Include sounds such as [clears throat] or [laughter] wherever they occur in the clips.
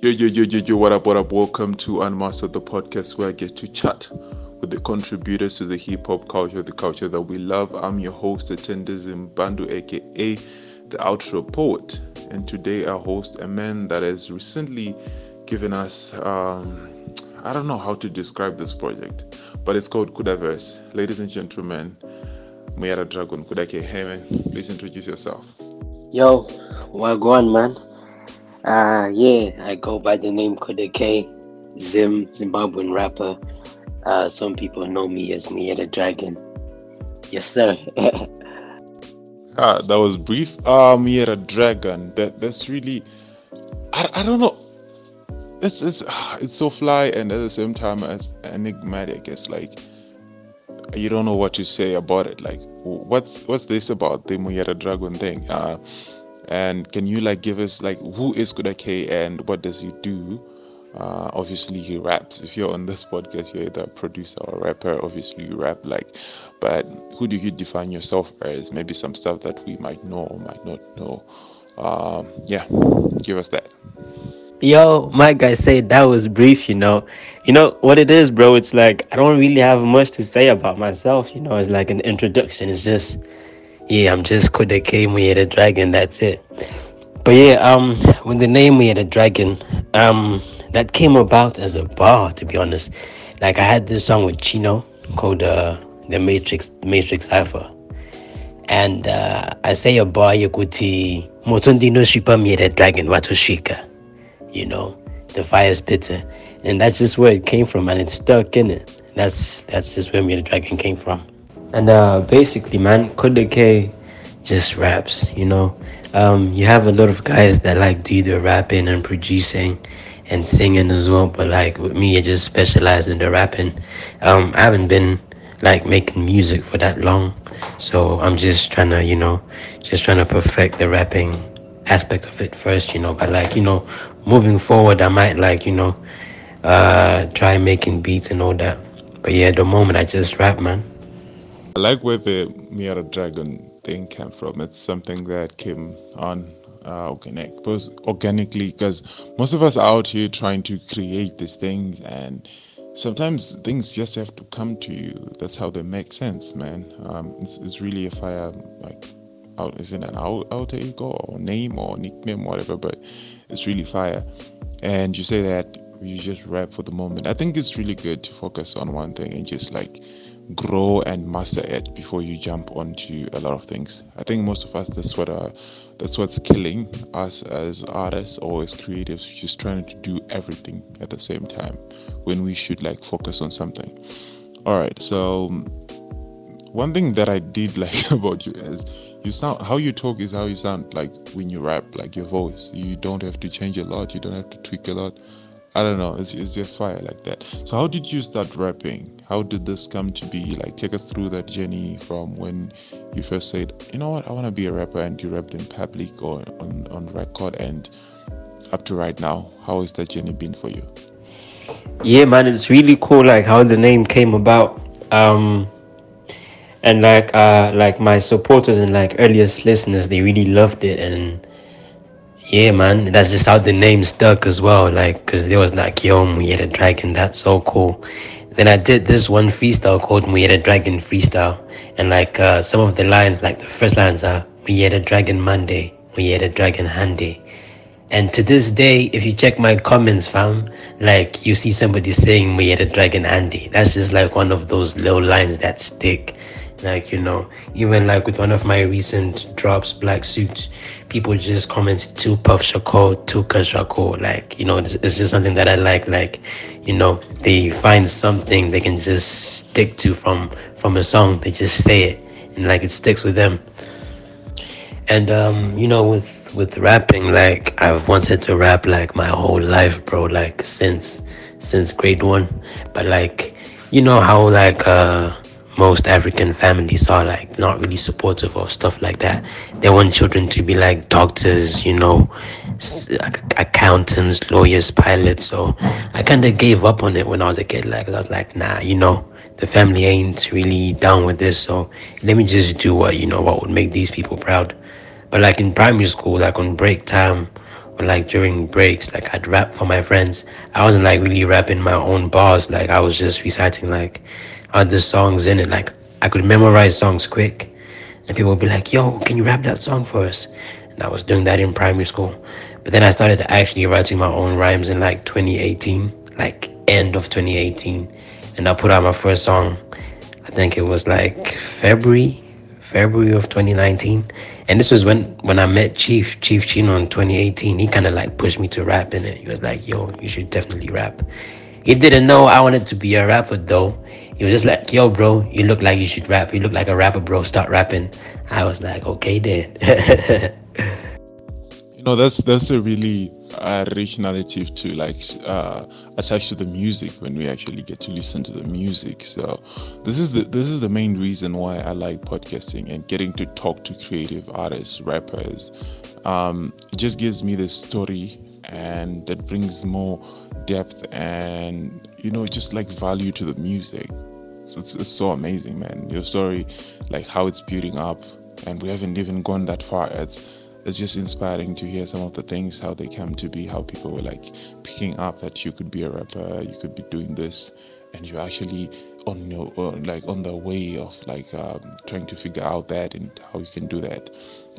Yo, yo, yo, yo, yo, what up, what up? Welcome to Unmastered, the podcast where I get to chat with the contributors to the hip hop culture, the culture that we love. I'm your host, Attendez Mbandu, aka the Outro Poet. And today I host a man that has recently given us, um, I don't know how to describe this project, but it's called Kudaverse. Ladies and gentlemen, Muyara Dragon, Kudake Heaven, please introduce yourself. Yo, Wagwan man. Uh yeah, I go by the name Kuda K, Zim, Zimbabwean rapper. Uh some people know me as Mia the Dragon. Yes sir. [laughs] Ah, that was brief. Um, yeah, a dragon. That that's really, I, I don't know. It's it's [sighs] it's so fly and at the same time as enigmatic. It's like you don't know what to say about it. Like, what's what's this about the Muyera Dragon thing? Uh, and can you like give us like who is Kuda K and what does he do? Uh, obviously he raps. If you're on this podcast, you're either a producer or a rapper. Obviously you rap like, but who do you define yourself as? Maybe some stuff that we might know or might not know. Um, yeah, give us that. Yo, my guy said that was brief, you know. You know what it is, bro? It's like I don't really have much to say about myself, you know. It's like an introduction. It's just yeah, I'm just K the Dragon, that's it. But yeah, um when the name the Dragon, um that came about as a bar to be honest. Like I had this song with Chino called uh the Matrix Matrix Cipher. And uh, I say a bar yokuti Motondino Shipa the Dragon Watoshika. You know, the fire spitter. And that's just where it came from and it stuck in it. That's that's just where me the dragon came from. And uh basically man, Kuda K just raps, you know. Um you have a lot of guys that like do the rapping and producing and singing as well. But like with me, I just specialize in the rapping. Um, I haven't been like making music for that long, so I'm just trying to, you know, just trying to perfect the rapping aspect of it first, you know. But like, you know, moving forward, I might like, you know, uh, try making beats and all that. But yeah, the moment, I just rap, man. I like where the Miara Dragon thing came from. It's something that came on uh, organic because organically because most of us are out here trying to create these things and sometimes things just have to come to you. That's how they make sense man. Um, it's, it's really a fire like out is it an alter ego or name or nickname whatever but it's really fire. And you say that you just rap for the moment. I think it's really good to focus on one thing and just like grow and master it before you jump onto a lot of things i think most of us that's what uh that's what's killing us as artists or as creatives just trying to do everything at the same time when we should like focus on something all right so one thing that i did [laughs] like about you is you sound how you talk is how you sound like when you rap like your voice you don't have to change a lot you don't have to tweak a lot I don't know. It's, it's just fire like that. So how did you start rapping? How did this come to be? Like take us through that journey from when you first said, you know what, I want to be a rapper, and you rapped in public or on on record, and up to right now. How has that journey been for you? Yeah, man, it's really cool. Like how the name came about. Um, and like uh like my supporters and like earliest listeners, they really loved it and yeah, man, that's just how the name stuck as well. Like, cause there was like, yo, Muyeda Dragon, that's so cool. Then I did this one freestyle called Muyeda Dragon Freestyle, and like uh, some of the lines, like the first lines are Muyeda Dragon Monday, Muyeda Dragon Handy. And to this day, if you check my comments, fam, like you see somebody saying Muyeda Dragon Handy. That's just like one of those little lines that stick. Like, you know, even like with one of my recent drops, Black Suits, people just comment to Puff Shakur, to Shakur. Like, you know, it's, it's just something that I like. Like, you know, they find something they can just stick to from from a song. They just say it and like it sticks with them. And um, you know, with with rapping, like I've wanted to rap like my whole life, bro. Like since since grade one. But like, you know how like uh most African families are like not really supportive of stuff like that. They want children to be like doctors, you know, accountants, lawyers, pilots. So I kind of gave up on it when I was a kid. Like I was like, nah, you know, the family ain't really down with this. So let me just do what you know what would make these people proud. But like in primary school, like on break time, or like during breaks, like I'd rap for my friends. I wasn't like really rapping my own bars. Like I was just reciting like other songs in it. Like I could memorize songs quick, and people would be like, "Yo, can you rap that song for us?" And I was doing that in primary school. But then I started actually writing my own rhymes in like 2018, like end of 2018, and I put out my first song. I think it was like February, February of 2019. And this was when when I met Chief, Chief Chino in 2018. He kind of like pushed me to rap in it. He was like, "Yo, you should definitely rap." He didn't know I wanted to be a rapper though. He was just like, "Yo, bro, you look like you should rap. You look like a rapper, bro. Start rapping." I was like, "Okay, then." [laughs] you know, that's that's a really uh, rich narrative to like uh, attach to the music when we actually get to listen to the music. So this is the this is the main reason why I like podcasting and getting to talk to creative artists, rappers. Um, it just gives me the story and that brings more depth and you know just like value to the music. So it's, it's so amazing, man. Your story, like how it's building up, and we haven't even gone that far. It's it's just inspiring to hear some of the things how they came to be how people were like picking up that you could be a rapper you could be doing this and you're actually on your like on the way of like um, trying to figure out that and how you can do that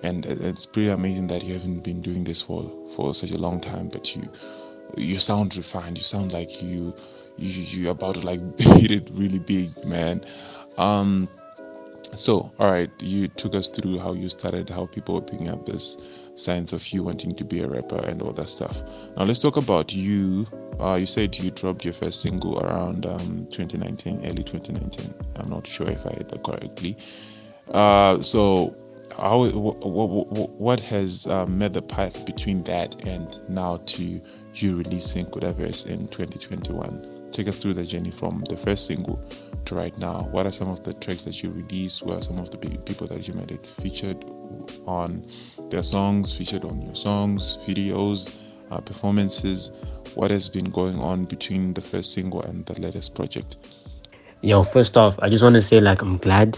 and it's pretty amazing that you haven't been doing this for for such a long time but you you sound refined you sound like you you you're about to like [laughs] hit it really big man um so, all right, you took us through how you started, how people were picking up this signs of you wanting to be a rapper and all that stuff. Now, let's talk about you. Uh, you said you dropped your first single around um, 2019, early 2019. I'm not sure if I heard that correctly. Uh, so, how what, has uh, made the path between that and now to you releasing Kudaverse in 2021? Take us through the journey from the first single to right now? What are some of the tracks that you released? Are some of the people that you made it featured on their songs, featured on your songs, videos, uh, performances? What has been going on between the first single and the latest project? Yo, first off, I just want to say like I'm glad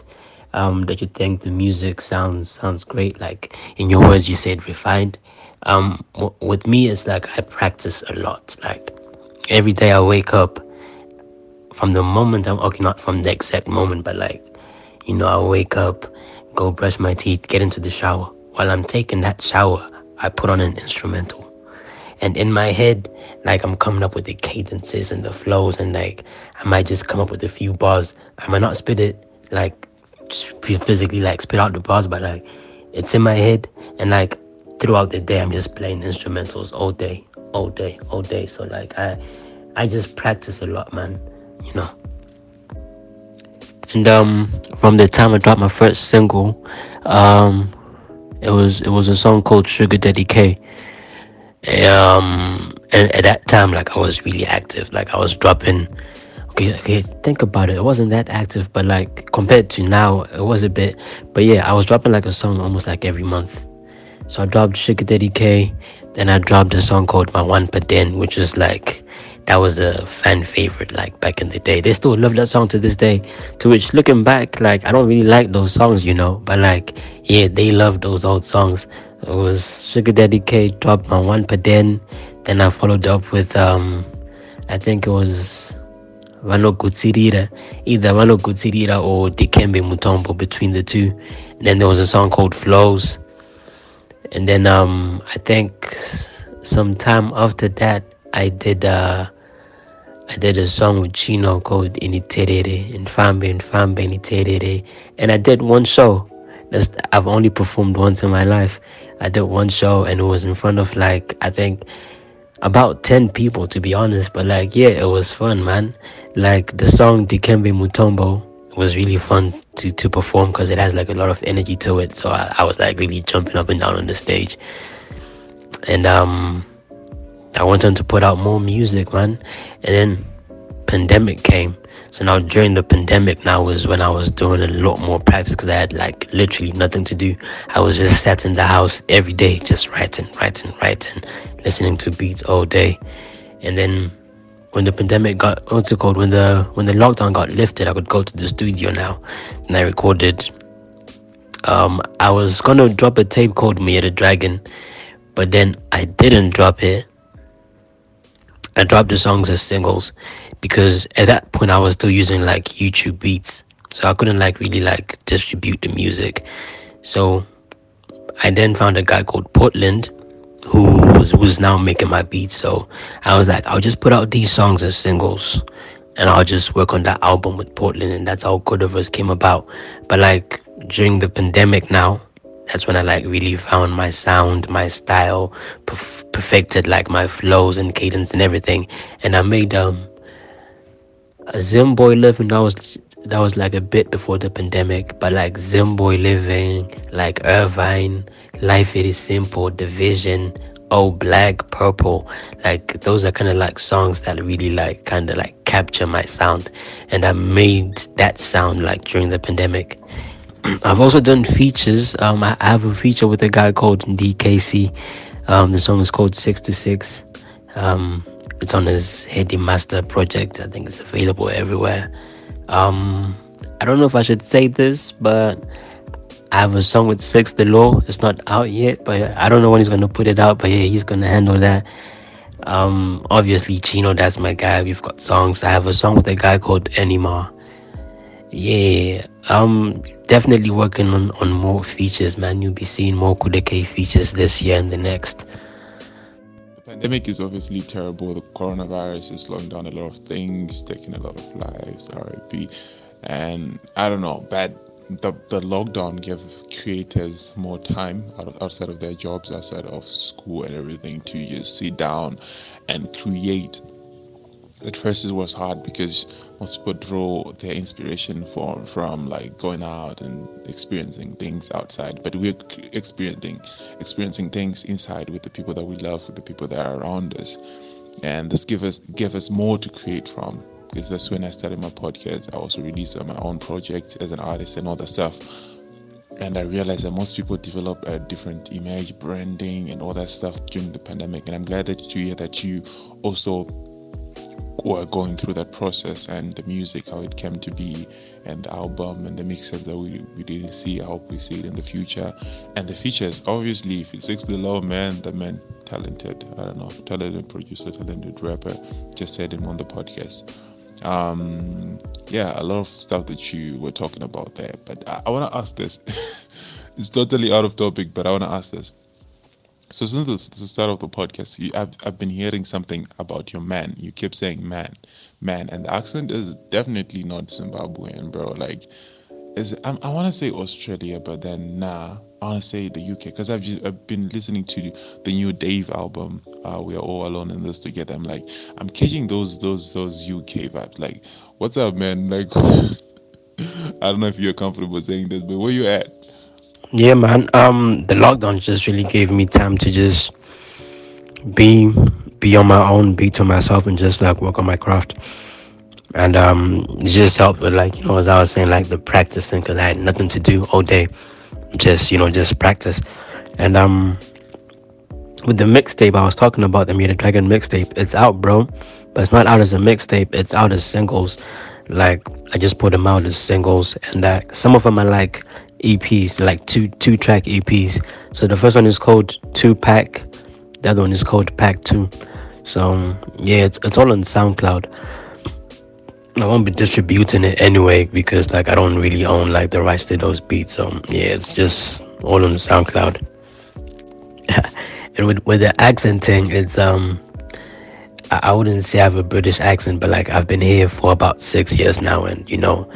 um, that you think the music sounds sounds great. Like in your words, you said refined. Um, w- with me, it's like I practice a lot. Like every day I wake up, from the moment I'm okay, not from the exact moment, but like, you know, I wake up, go brush my teeth, get into the shower. While I'm taking that shower, I put on an instrumental. And in my head, like I'm coming up with the cadences and the flows, and like I might just come up with a few bars. I might not spit it like physically, like spit out the bars, but like it's in my head, and like throughout the day, I'm just playing instrumentals all day, all day, all day. So like I, I just practice a lot, man you know. And um, from the time I dropped my first single, um, it was it was a song called Sugar Daddy K. Um, and at that time, like I was really active. Like I was dropping. Okay, okay. Think about it. It wasn't that active, but like compared to now, it was a bit. But yeah, I was dropping like a song almost like every month. So I dropped Sugar Daddy K. Then I dropped a song called My One Paden, which was like that was a fan favorite like back in the day they still love that song to this day to which looking back like i don't really like those songs you know but like yeah they love those old songs it was sugar daddy k dropped my one then then i followed up with um i think it was Vano Gutsirira, either Vano Gutsirira or Dikembe Mutombo between the two. And then there was a song called Flows. And then um I think some time after that I did uh I did a song with Chino called Initerere and Fambe and Fambe Initerere and I did one show. That's I've only performed once in my life. I did one show and it was in front of like I think about 10 people to be honest but like yeah it was fun man like the song Dikembe Mutombo was really fun to to perform because it has like a lot of energy to it so I, I was like really jumping up and down on the stage and um I wanted to put out more music, man. And then pandemic came. So now during the pandemic now was when I was doing a lot more practice because I had like literally nothing to do. I was just sat in the house every day, just writing, writing, writing, listening to beats all day. And then when the pandemic got what's it called? When the when the lockdown got lifted, I could go to the studio now. And I recorded um I was gonna drop a tape called Me at a Dragon but then I didn't drop it. I dropped the songs as singles because at that point I was still using like YouTube beats. So I couldn't like really like distribute the music. So I then found a guy called Portland who was, was now making my beats. So I was like, I'll just put out these songs as singles and I'll just work on that album with Portland. And that's how Us came about. But like during the pandemic now, that's when I like really found my sound, my style, perf- perfected like my flows and cadence and everything. And I made um a Zimboy Living that was that was like a bit before the pandemic, but like Zimboy Living, like Irvine, Life It Is Simple, Division, Oh Black, Purple, like those are kind of like songs that really like kind of like capture my sound, and I made that sound like during the pandemic. I've also done features. Um, I have a feature with a guy called DKC. Um, the song is called Six to Six. Um, it's on his Heady Master project. I think it's available everywhere. Um, I don't know if I should say this, but I have a song with Six the Law. It's not out yet, but I don't know when he's gonna put it out. But yeah, he's gonna handle that. Um, obviously Chino, that's my guy. We've got songs. I have a song with a guy called Anima. Yeah, I'm definitely working on on more features, man. You'll be seeing more Kuda K features this year and the next. The pandemic is obviously terrible. The coronavirus is slowing down a lot of things, taking a lot of lives, RIP. And I don't know, bad the, the lockdown gave creators more time outside of their jobs, outside of school and everything to just sit down and create at first it was hard because most people draw their inspiration from from like going out and experiencing things outside. But we're experiencing experiencing things inside with the people that we love with the people that are around us. And this give us give us more to create from. Because that's when I started my podcast. I also released my own project as an artist and all that stuff. And I realized that most people develop a different image branding and all that stuff during the pandemic. And I'm glad that you hear that you also were going through that process and the music, how it came to be, and the album and the mixes that we, we didn't see. I hope we see it in the future. And the features, obviously, if it's Six the Law Man, the man talented, I don't know, talented producer, talented rapper, just said him on the podcast. Um, yeah, a lot of stuff that you were talking about there. But I, I want to ask this. [laughs] it's totally out of topic, but I want to ask this so since the start of the podcast, you, I've, I've been hearing something about your man. You keep saying man, man, and the accent is definitely not Zimbabwean, bro. Like, is I, I want to say Australia, but then nah, I want to say the UK because I've I've been listening to the new Dave album. Uh, we are all alone in this together. I'm like, I'm catching those those those UK vibes. Like, what's up, man? Like, [laughs] I don't know if you're comfortable saying this, but where you at? Yeah, man. Um, the lockdown just really gave me time to just be be on my own, be to myself, and just like work on my craft. And um, it just helped with like you know, as I was saying, like the practicing because I had nothing to do all day, just you know, just practice. And um, with the mixtape, I was talking about the Meter Dragon mixtape. It's out, bro, but it's not out as a mixtape. It's out as singles. Like I just put them out as singles, and uh, some of them are like EPs, like two two track EPs. So the first one is called Two Pack, the other one is called Pack Two. So yeah, it's it's all on SoundCloud. I won't be distributing it anyway because like I don't really own like the rights to those beats. So yeah, it's just all on SoundCloud. [laughs] and with with the accent thing, it's um I, I wouldn't say I have a British accent, but like I've been here for about six years now, and you know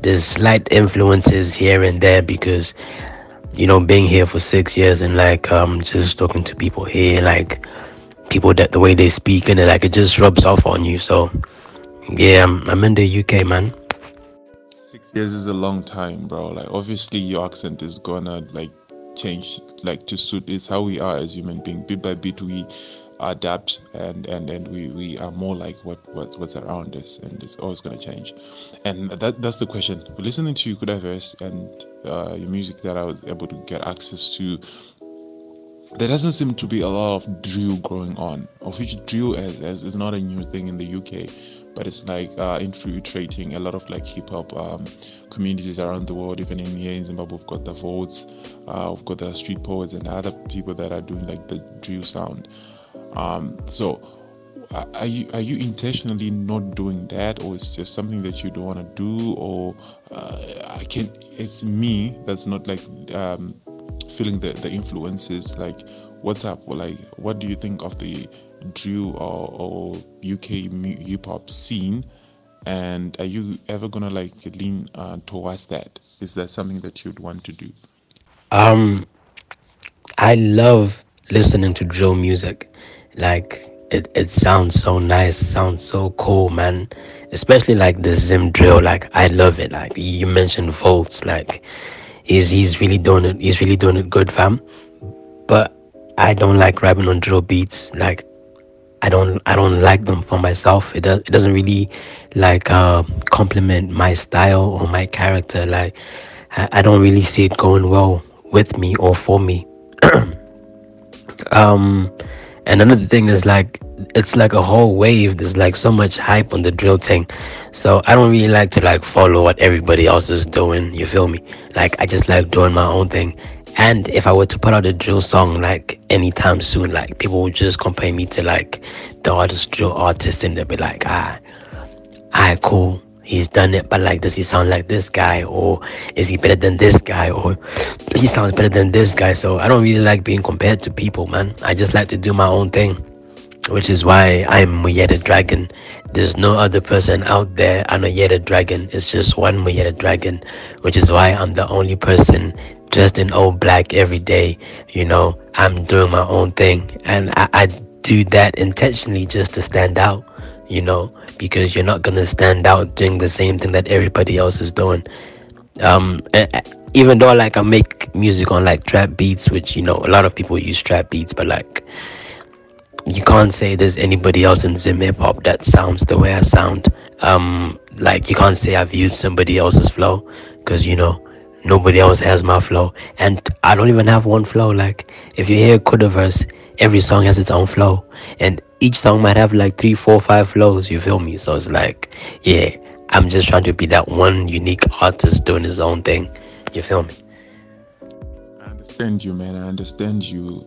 there's slight influences here and there because you know being here for six years and like um just talking to people here like people that the way they speak and like it just rubs off on you. So yeah I'm, I'm in the uk man. Six years is a long time bro. Like obviously your accent is gonna like change like to suit. It's how we are as human being bit by bit we adapt and and and we we are more like what what's what's around us and it's always going to change and that that's the question listening to you, Kudaverse and uh, your music that i was able to get access to there doesn't seem to be a lot of drill going on of which drill is, is, is not a new thing in the uk but it's like uh, infiltrating a lot of like hip hop um, communities around the world. Even in here in Zimbabwe, we've got the Voltz, uh, we've got the street poets, and other people that are doing like the drill sound. Um, so, are you are you intentionally not doing that, or it's just something that you don't want to do, or uh, I can? It's me that's not like um, feeling the the influences. Like, what's up? Like, what do you think of the drill or, or UK hip hop scene? And are you ever gonna like lean uh, towards that? Is that something that you'd want to do? Um, I love listening to drill music. Like it, it sounds so nice, sounds so cool, man. Especially like the Zim drill. Like I love it. Like you mentioned Voltz, like he's he's really doing it. He's really doing it good, fam. But I don't like rapping on drill beats. Like I don't I don't like them for myself. It does it doesn't really like uh complement my style or my character. Like I, I don't really see it going well with me or for me. [clears throat] um and another thing is like it's like a whole wave. There's like so much hype on the drill thing. So I don't really like to like follow what everybody else is doing. You feel me? Like I just like doing my own thing. And if I were to put out a drill song like anytime soon, like people would just compare me to like the artist drill artist and they'll be like, ah, ah, cool. He's done it, but like, does he sound like this guy, or is he better than this guy, or he sounds better than this guy? So I don't really like being compared to people, man. I just like to do my own thing, which is why I'm Muyeta Dragon. There's no other person out there. I'm a Yeta Dragon. It's just one Muyeta Dragon, which is why I'm the only person dressed in all black every day. You know, I'm doing my own thing. And I, I do that intentionally just to stand out, you know, because you're not to stand out doing the same thing that everybody else is doing. Um, even though like I make music on like trap beats, which, you know, a lot of people use trap beats, but like, you can't say there's anybody else in Zim hip hop that sounds the way I sound. Um, like you can't say I've used somebody else's flow because you know Nobody else has my flow. And I don't even have one flow. Like, if you hear Kudaverse, every song has its own flow. And each song might have like three, four, five flows. You feel me? So it's like, yeah, I'm just trying to be that one unique artist doing his own thing. You feel me? I understand you, man. I understand you.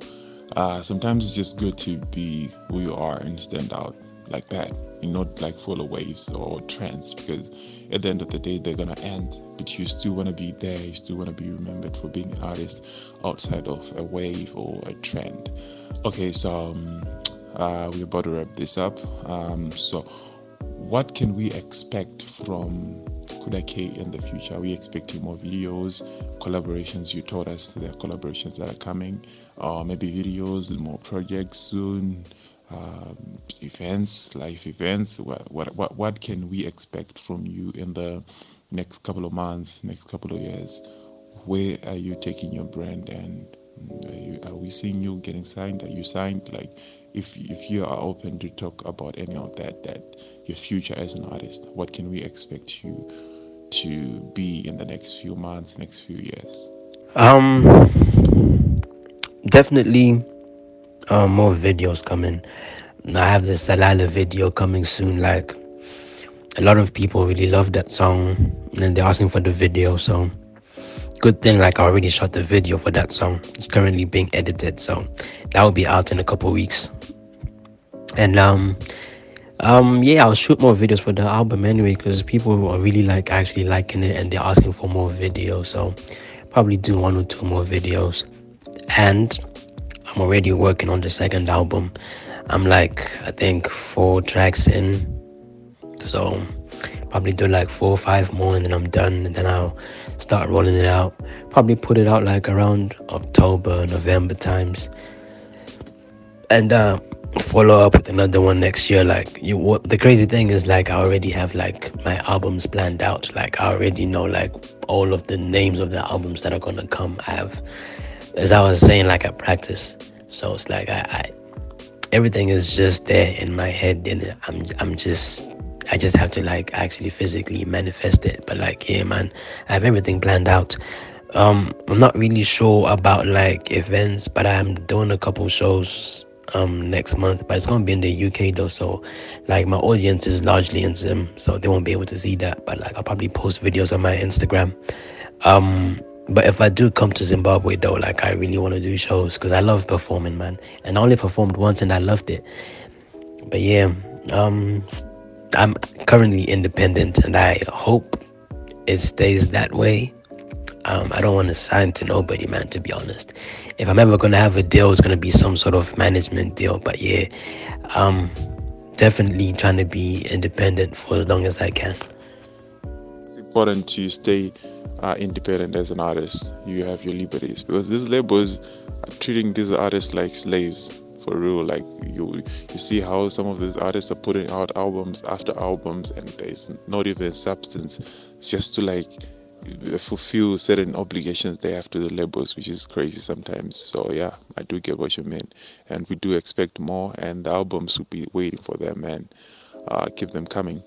Uh, sometimes it's just good to be who you are and stand out like that and not like follow waves or trends because at the end of the day they're gonna end. But you still want to be there you still want to be remembered for being an artist outside of a wave or a trend. Okay so um, uh, we're about to wrap this up. Um, so what can we expect from Kuda K in the future? Are we expecting more videos, collaborations? You told us there are collaborations that are coming, uh, maybe videos, more projects soon um, events, life events? What, what, what, what can we expect from you in the next couple of months, next couple of years? Where are you taking your brand and are, you, are we seeing you getting signed? Are you signed? Like, if if you are open to talk about any of that, that your future as an artist, what can we expect you to be in the next few months, next few years? Um, definitely uh, more videos coming. I have the Salala video coming soon. Like a lot of people really love that song, and they're asking for the video. So good thing, like I already shot the video for that song. It's currently being edited, so that will be out in a couple weeks. And um, um, yeah, I'll shoot more videos for the album anyway because people are really like actually liking it, and they're asking for more videos. So probably do one or two more videos, and I'm already working on the second album. I'm like, I think four tracks in. So probably do like four or five more and then I'm done. And then I'll start rolling it out. Probably put it out like around October, November times. And uh, follow up with another one next year. Like you, what the crazy thing is, like I already have like my albums planned out. Like I already know like all of the names of the albums that are gonna come. I have as I was saying, like I practice. So it's like I, I everything is just there in my head, and I'm I'm just I just have to like actually physically manifest it. But like, yeah, man, I have everything planned out. Um, I'm not really sure about like events, but I'm doing a couple shows um next month, but it's gonna be in the UK though. So like my audience is largely in Zim, so they won't be able to see that. But like I'll probably post videos on my Instagram. Um but if I do come to Zimbabwe though, like I really want to do shows because I love performing, man. And I only performed once and I loved it. But yeah, um, I'm currently independent and I hope it stays that way. Um, I don't want to sign to nobody, man, to be honest. If I'm ever going to have a deal, it's going to be some sort of management deal. But yeah, um, definitely trying to be independent for as long as I can. It's important to stay uh, independent as an artist. You have your liberties because these labels are treating these artists like slaves for real. Like you, you see how some of these artists are putting out albums after albums, and there's not even substance, just to like fulfill certain obligations they have to the labels, which is crazy sometimes. So yeah, I do get what you mean, and we do expect more, and the albums will be waiting for them, and uh, keep them coming.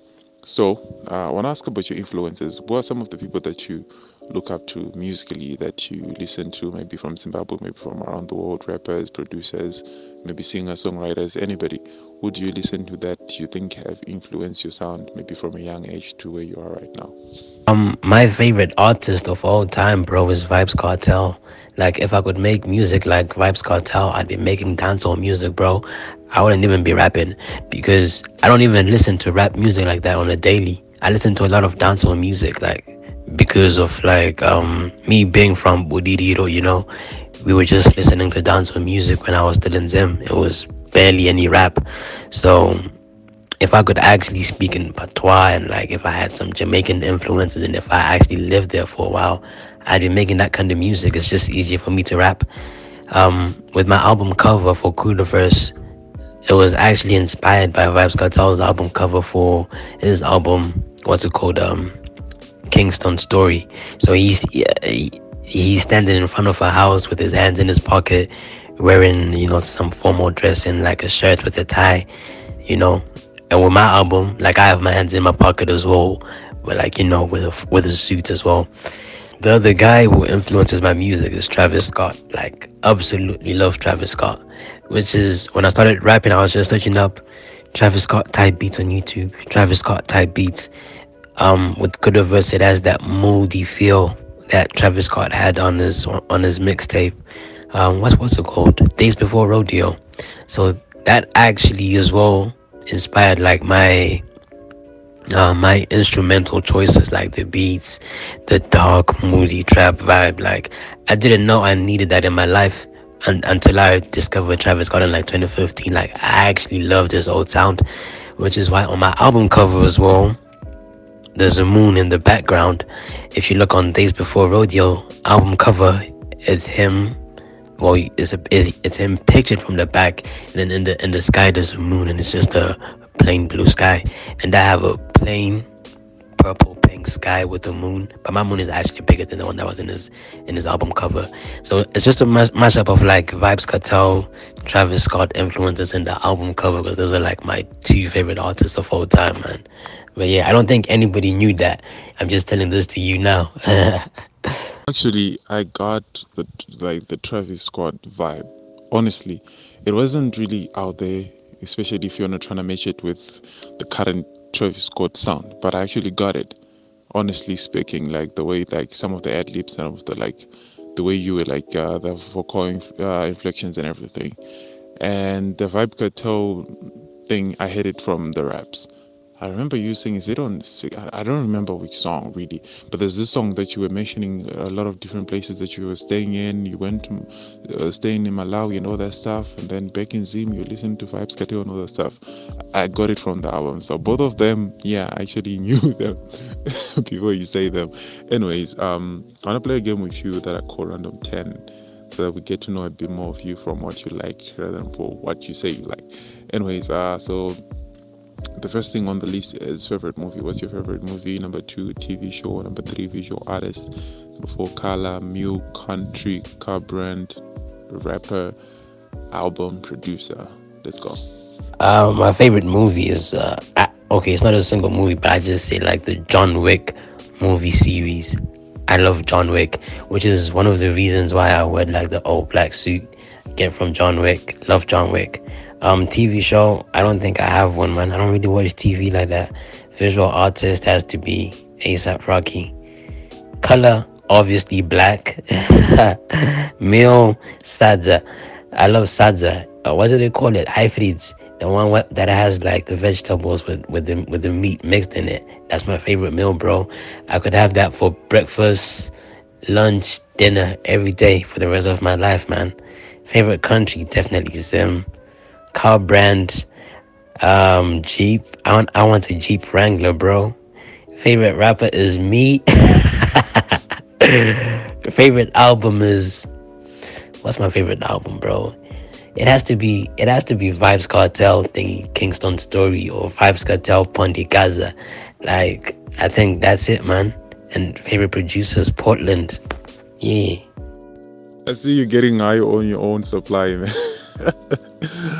So, uh, I want to ask about your influences. What are some of the people that you look up to musically that you listen to, maybe from Zimbabwe, maybe from around the world, rappers, producers, maybe singer songwriters, anybody? Do you listen to that you think have influenced your sound, maybe from a young age to where you are right now? Um, my favorite artist of all time, bro, is Vybz Kartel Like, if I could make music like Vybz Kartel I'd be making dancehall music, bro. I wouldn't even be rapping because I don't even listen to rap music like that on a daily. I listen to a lot of dancehall music, like because of like um me being from Budiriro, you know, we were just listening to dancehall music when I was still in Zim. It was barely any rap, so if I could actually speak in patois and like if I had some Jamaican influences and if I actually lived there for a while, I'd be making that kind of music. It's just easier for me to rap. Um, with my album cover for Kudaverse, it was actually inspired by Vybz Kartel's album cover for his album. What's it called? Um, Kingston Story. So he's he, he's standing in front of a house with his hands in his pocket, wearing you know some formal dress and like a shirt with a tie, you know. And with my album, like I have my hands in my pocket as well, but like you know with a, with a suit as well. The other guy who influences my music is Travis Scott. Like absolutely love Travis Scott which is when I started rapping, I was just searching up Travis Scott type beats on YouTube. Travis Scott type beats. Um, with Kudaverse, it has that moody feel that Travis Scott had on his on his mixtape. Um, what's what's it called? Days Before Rodeo. So that actually as well inspired like my uh, my instrumental choices, like the beats, the dark, moody trap vibe. Like I didn't know I needed that in my life and, until I discovered Travis Scott in like 2015. Like I actually love this old sound, which is why on my album cover as well, there's a moon in the background. If you look on Days Before Rodeo album cover, it's him. Well, it's a it's him pictured from the back, and then in the in the sky there's a moon, and it's just a plain blue sky. And I have a plain purple pink sky with the moon, but my moon is actually bigger than the one that was in his in his album cover. So it's just a mash- mashup of like Vybz Kartel Travis Scott influences in the album cover because those are like my two favorite artists of all time, man. But yeah, I don't think anybody knew that. I'm just telling this to you now. [laughs] Actually, I got the like the Travis Scott vibe. Honestly, it wasn't really out there, especially if you're not trying to match it with the current Travis Scott sound, but I actually got it. Honestly speaking, like the way like some of the ad libs and of the like the way you were like uh, the vocal inf- uh, inflections and everything, and the Vybz Kartel thing. I hit it from the raps. I remember you saying, is it on, I don't remember which song really, but there's this song that you were mentioning a lot of different places that you were staying in. You went to, uh, staying in Malawi and all that stuff. And then back in Zim, you listened to Vybz Kartel and all that stuff. I got it from the album. So both of them, yeah, I actually [laughs] knew them [laughs] before you say them. Anyways, um, I want to play a game with you that I call Random 10 so that we get to know a bit more of you from what you like rather than for what you say you like. Anyways, uh, so the first thing on the list is favorite movie. What's your favorite movie? Number two, TV show. Number three, visual artist. Number four, color, mu, country, car brand, rapper, album, producer. Let's go. Uh, my favorite movie is uh, okay. It's not a single movie, but I just say like the John Wick movie series. I love John Wick, which is one of the reasons why I wear like the old black suit get from John Wick. Love John Wick. Um, TV show, I don't think I have one, man. I don't really watch TV like that. Visual artist has to be ASAP Rocky. Color, obviously black. [laughs] Male, Sadza. I love Sadza. Uh, what do they call it? Hybrids. The one that has like the vegetables with, with the with the meat mixed in it. That's my favorite meal, bro. I could have that for breakfast, lunch, dinner every day for the rest of my life, man. Favorite country, definitely Zim. Car brand, um, Jeep. I want, I want a Jeep Wrangler, bro. Favorite rapper is me. [laughs] favorite album is what's my favorite album, bro? It has to be it has to be Vybz Kartel thingy Kingston Story or Vybz Kartel Ponte Gaza. Like I think that's it, man. And favorite producers Portland. Yeah. I see you getting high on your own supply, man.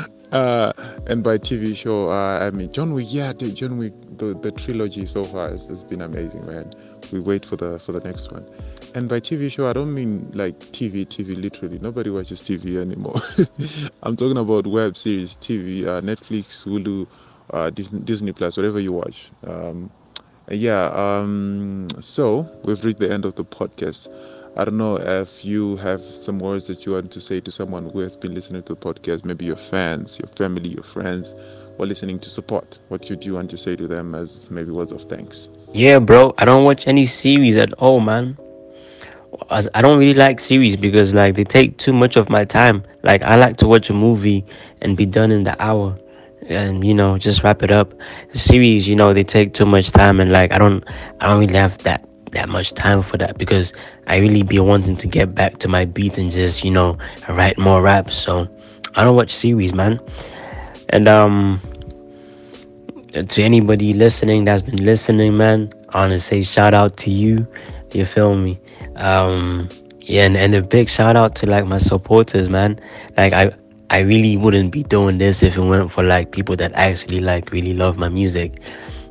[laughs] uh, and by TV show, uh, I mean John Wick. Yeah, John Wick, the, the trilogy so far has, has been amazing, man. We wait for the for the next one. And by TV show, I don't mean like TV, TV literally. Nobody watches TV anymore. [laughs] I'm talking about web series, TV, uh, Netflix, Hulu, uh, Disney, Disney Plus, whatever you watch. Um, yeah. Um, so we've reached the end of the podcast. I don't know if you have some words that you want to say to someone who has been listening to the podcast, maybe your fans, your family, your friends, or listening to support. What should you want to say to them as maybe words of thanks? Yeah, bro. I don't watch any series at all, man. I don't really like series because like they take too much of my time. Like I like to watch a movie and be done in the hour and you know just wrap it up. Series, you know, they take too much time and like I don't I don't really have that that much time for that because I really be wanting to get back to my beat and just, you know, write more raps. So I don't watch series, man. And um to anybody listening that's been listening, man, I wanna say shout out to you. You feel me? Um, yeah, and, and a big shout out to like my supporters, man. Like I I really wouldn't be doing this if it weren't for like people that actually like really love my music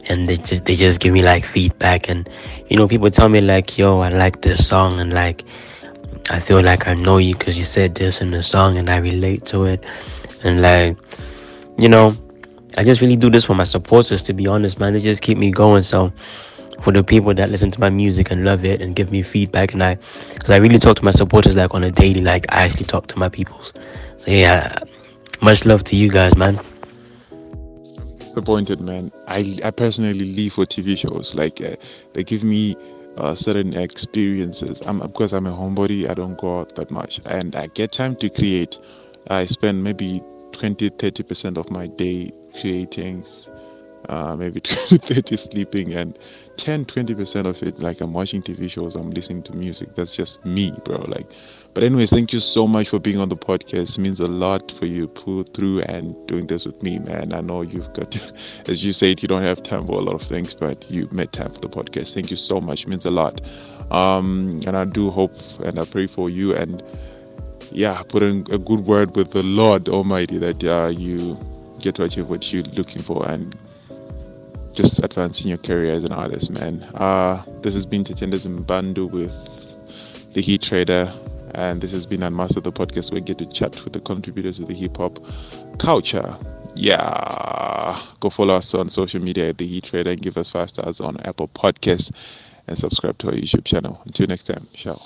and they just they just give me like feedback. And you know people tell me like yo I like this song. And like I feel like I know you because you said this in the song and I relate to it. And like you know I just really do this for my supporters to be honest man. They just keep me going. So for the people that listen to my music and love it and give me feedback and I because I really talk to my supporters like on a daily like I actually talk to my peoples. So yeah much love to you guys man disappointed man. I, I personally live for TV shows. Like uh, they give me uh, certain experiences. I'm because I'm a homebody. I don't go out that much. And I get time to create. I spend maybe 20 30 percent of my day creating uh, maybe [laughs] 30 sleeping and 10 20% of it like i'm watching tv shows i'm listening to music. That's just me bro like. But anyways thank you so much for being on the podcast. It means a lot for you pull through and doing this with me man. I know you've got [laughs] as you said you don't have time for a lot of things but you made time for the podcast. Thank you so much. It means a lot. Um and i do hope and i pray for you and yeah put in a good word with the lord almighty that uh, you get to achieve what you're looking for and just advancing your career as an artist, man. Uh, this has been Tetenda Zimbandu with the Heat Trader, and this has been Unmastered the podcast where we get to chat with the contributors of the hip hop culture. Yeah, go follow us on social media at the Heat Trader and give us five stars on Apple Podcasts and subscribe to our YouTube channel. Until next time, ciao.